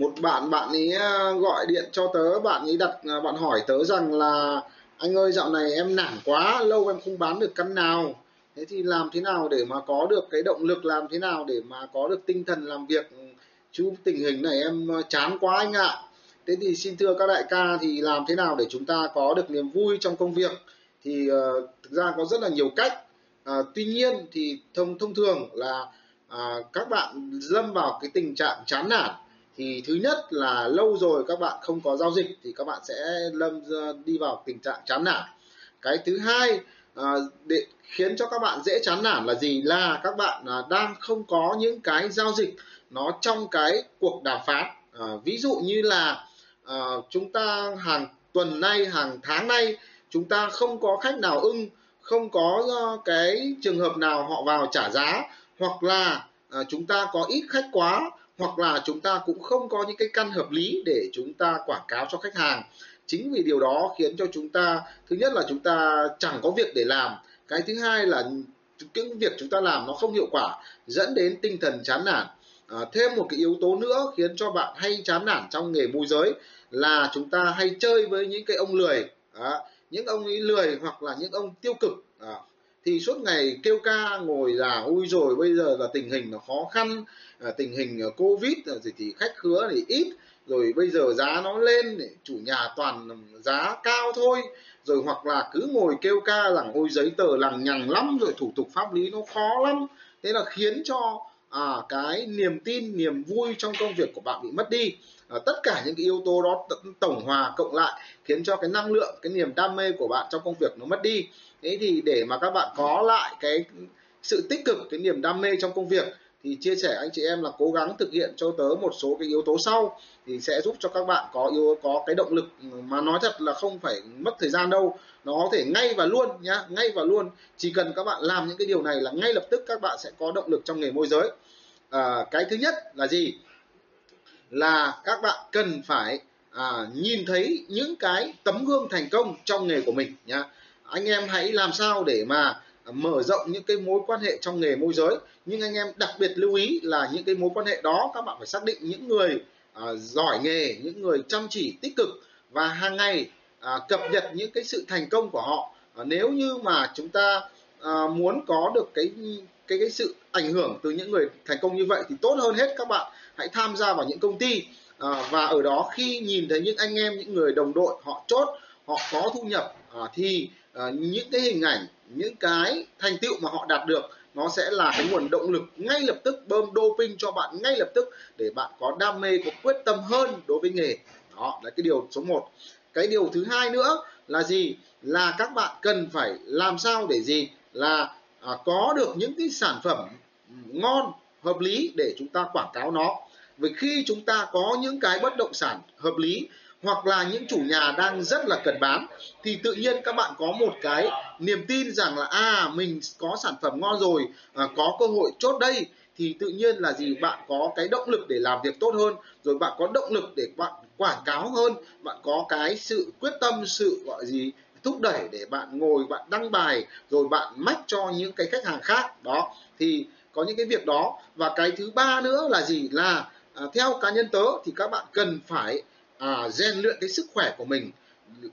một bạn bạn ấy à, gọi điện cho tớ bạn ấy đặt à, bạn hỏi tớ rằng là anh ơi dạo này em nản quá lâu em không bán được căn nào. Thế thì làm thế nào để mà có được cái động lực làm thế nào để mà có được tinh thần làm việc ừ, chú tình hình này em à, chán quá anh ạ? Thế thì xin thưa các đại ca thì làm thế nào để chúng ta có được niềm vui trong công việc? Thì uh, thực ra có rất là nhiều cách. Uh, tuy nhiên thì thông thông thường là uh, các bạn lâm vào cái tình trạng chán nản thì thứ nhất là lâu rồi các bạn không có giao dịch thì các bạn sẽ lâm ờ, đi vào tình trạng chán nản. Cái thứ hai à, để khiến cho các bạn dễ chán nản là gì? Là các bạn à, đang không có những cái giao dịch nó trong cái cuộc đàm phán. À, ví dụ như là à, chúng ta hàng tuần nay hàng tháng nay chúng ta không có khách nào ưng không có cái trường hợp nào họ vào trả giá hoặc là à, chúng ta có ít khách quá hoặc là chúng ta cũng không có những cái căn hợp lý để chúng ta quảng cáo cho khách hàng. Chính vì điều đó khiến cho chúng ta thứ nhất là chúng ta chẳng có việc để làm cái thứ hai là cái việc chúng ta làm nó không hiệu quả dẫn đến tinh thần chán nản. À, thêm một cái yếu tố nữa khiến cho bạn hay chán nản trong nghề môi giới là chúng ta hay chơi với những cái ông lười. À, những ông ấy lười hoặc là những ông tiêu cực. À, thì suốt ngày kêu ca ngồi là ui rồi bây giờ là tình hình nó khó khăn à, tình hình à, covid à, rồi thì khách khứa thì ít rồi bây giờ giá nó lên chủ nhà toàn giá cao thôi. Rồi hoặc là cứ ngồi kêu ca rằng ôi giấy tờ lằng nhằng lắm rồi thủ tục pháp lý nó khó lắm. Thế là khiến cho à, cái niềm tin niềm vui trong công việc của bạn bị mất đi. À, tất cả những cái yếu tố đó tổng hòa cộng lại khiến cho cái năng lượng cái niềm đam mê của bạn trong công việc nó mất đi thế thì để mà các bạn có lại cái sự tích cực cái niềm đam mê trong công việc thì chia sẻ anh chị em là cố gắng thực hiện cho tớ một số cái yếu tố sau thì sẽ giúp cho các bạn có yếu có cái động lực mà nói thật là không phải mất thời gian đâu. Nó có thể ngay và luôn nhá ngay và luôn. Chỉ cần các bạn làm những cái điều này là ngay lập tức các bạn sẽ có động lực trong nghề môi giới. À, cái thứ nhất là gì? Là các bạn cần phải à, nhìn thấy những cái tấm gương thành công trong nghề của mình nhá anh em hãy làm sao để mà mở rộng những cái mối quan hệ trong nghề môi giới. Nhưng anh em đặc biệt lưu ý là những cái mối quan hệ đó các bạn phải xác định những người à, giỏi nghề những người chăm chỉ tích cực và hàng ngày à, cập nhật những cái sự thành công của họ. À, nếu như mà chúng ta à, muốn có được cái cái cái sự ảnh hưởng từ những người thành công như vậy thì tốt hơn hết các bạn hãy tham gia vào những công ty. À, và ở đó khi nhìn thấy những anh em những người đồng đội họ chốt họ có thu nhập à, thì à, những cái hình ảnh những cái thành tựu mà họ đạt được nó sẽ là cái nguồn động lực ngay lập tức bơm doping cho bạn ngay lập tức để bạn có đam mê có quyết tâm hơn đối với nghề. Đó là cái điều số 1 cái điều thứ hai nữa là gì? Là các bạn cần phải làm sao để gì? Là à, có được những cái sản phẩm ngon hợp lý để chúng ta quảng cáo nó. Vì khi chúng ta có những cái bất động sản hợp lý hoặc là những chủ nhà đang rất là cần bán thì tự nhiên các bạn có một cái niềm tin rằng là à mình có sản phẩm ngon rồi à, có cơ hội chốt đây thì tự nhiên là gì? Bạn có cái động lực để làm việc tốt hơn rồi bạn có động lực để bạn quảng cáo hơn bạn có cái sự quyết tâm sự gọi gì thúc đẩy để bạn ngồi bạn đăng bài rồi bạn mách cho những cái khách hàng khác. Đó thì có những cái việc đó. Và cái thứ ba nữa là gì? Là à, theo cá nhân tớ thì các bạn cần phải à, luyện cái sức khỏe của mình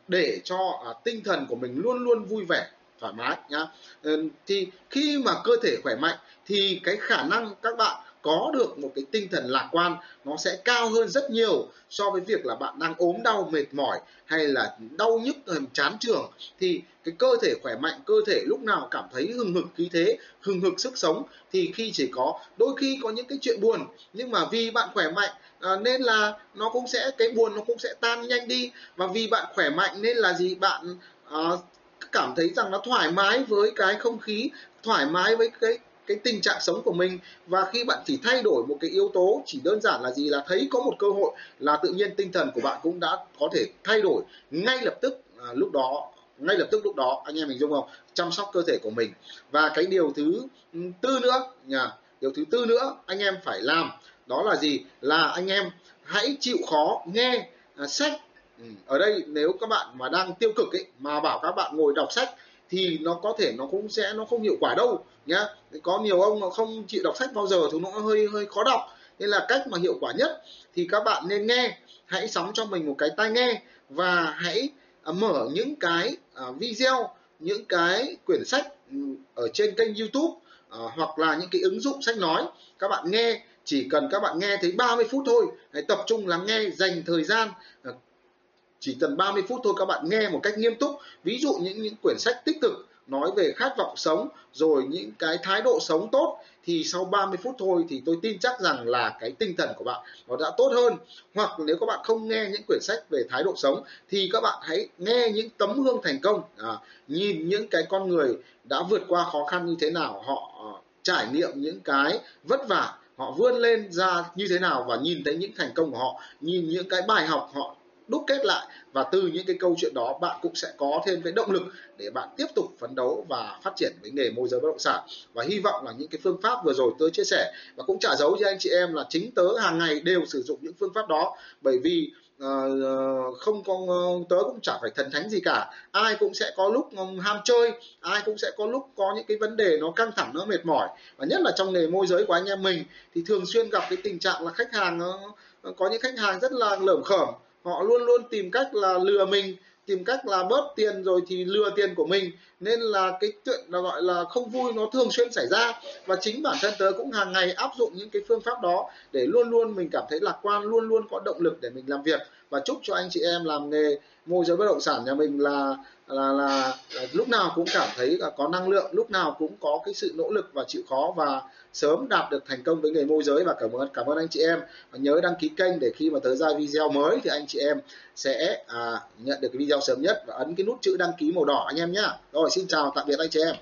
để cho à, tinh thần của mình luôn luôn vui vẻ thoải mái nhá. Ờ, thì khi mà cơ thể khỏe mạnh thì cái khả năng các bạn có được một cái tinh thần lạc quan nó sẽ cao hơn rất nhiều so với việc là bạn đang ốm đau mệt mỏi hay là đau nhức chán trường thì cái cơ thể khỏe mạnh cơ thể lúc nào cảm thấy hừng hực khí thế hừng hực sức sống thì khi chỉ có đôi khi có những cái chuyện buồn nhưng mà vì bạn khỏe mạnh à, nên là nó cũng sẽ cái buồn nó cũng sẽ tan nhanh đi. Và vì bạn khỏe mạnh nên là gì? Bạn à, cảm thấy rằng nó thoải mái với cái không khí thoải mái với cái cái tình trạng sống của mình. Và khi bạn chỉ thay đổi một cái yếu tố chỉ đơn giản là gì? Là thấy có một cơ hội là tự nhiên tinh thần của bạn cũng đã có thể thay đổi ngay lập tức à, lúc đó ngay lập tức lúc đó. Anh em mình dung không? Chăm sóc cơ thể của mình. Và cái điều thứ ừ, tư nữa nhà điều thứ tư nữa anh em phải làm đó là gì? Là anh em hãy chịu khó nghe à, sách. Ừ, ở đây nếu các bạn mà đang tiêu cực ấy mà bảo các bạn ngồi đọc sách thì nó có thể nó cũng sẽ, nó không hiệu quả đâu, nhá. Có nhiều ông mà không chịu đọc sách bao giờ, thì nó hơi hơi khó đọc. Nên là cách mà hiệu quả nhất thì các bạn nên nghe. Hãy sắm cho mình một cái tai nghe và hãy à, mở những cái à, video, những cái quyển sách ừ, ở trên kênh YouTube à, hoặc là những cái ứng dụng sách nói. Các bạn nghe, chỉ cần các bạn nghe thấy 30 phút thôi. Hãy tập trung lắng nghe, dành thời gian chỉ cần 30 phút thôi các bạn nghe một cách nghiêm túc. Ví dụ những những quyển sách tích cực nói về khát vọng sống rồi những cái thái độ sống tốt thì sau 30 phút thôi thì tôi tin chắc rằng là cái tinh thần của bạn nó đã tốt hơn. Hoặc nếu các bạn không nghe những quyển sách về thái độ sống thì các bạn hãy nghe những tấm gương thành công. À, nhìn những cái con người đã vượt qua khó khăn như thế nào họ ờ, trải nghiệm những cái vất vả họ vươn lên ra như thế nào và nhìn thấy những thành công của họ nhìn những cái bài học họ đúc kết lại. Và từ những cái câu chuyện đó bạn cũng sẽ có thêm cái động lực để bạn tiếp tục phấn đấu và phát triển với nghề môi giới bất động sản. Và hy vọng là những cái phương pháp vừa rồi tôi chia sẻ và cũng trả giấu cho anh chị em là chính tớ hàng ngày đều sử dụng những phương pháp đó. Bởi vì Uh, không có uh, tớ cũng chả phải thần thánh gì cả. Ai cũng sẽ có lúc um, ham chơi ai cũng sẽ có lúc có những cái vấn đề nó căng thẳng nó mệt mỏi. Và nhất là trong nghề môi giới của anh em mình thì thường xuyên gặp cái tình trạng là khách hàng uh, có những khách hàng rất là lởm khởm họ luôn luôn tìm cách là lừa mình, tìm cách là bớt tiền rồi thì lừa tiền của mình. Nên là cái chuyện là gọi là không vui nó thường xuyên xảy ra. Và chính bản thân tớ cũng hàng ngày áp dụng những cái phương pháp đó để luôn luôn mình cảm thấy lạc quan, luôn luôn có động lực để mình làm việc và chúc cho anh chị em làm nghề môi giới bất động sản nhà mình là là, là là lúc nào cũng cảm thấy là có năng lượng lúc nào cũng có cái sự nỗ lực và chịu khó và sớm đạt được thành công với nghề môi giới. Và cảm ơn cảm ơn anh chị em. Và nhớ đăng ký kênh để khi mà tới ra video mới thì anh chị em sẽ à, nhận được cái video sớm nhất và ấn cái nút chữ đăng ký màu đỏ anh em nhé rồi xin chào tạm biệt anh chị em.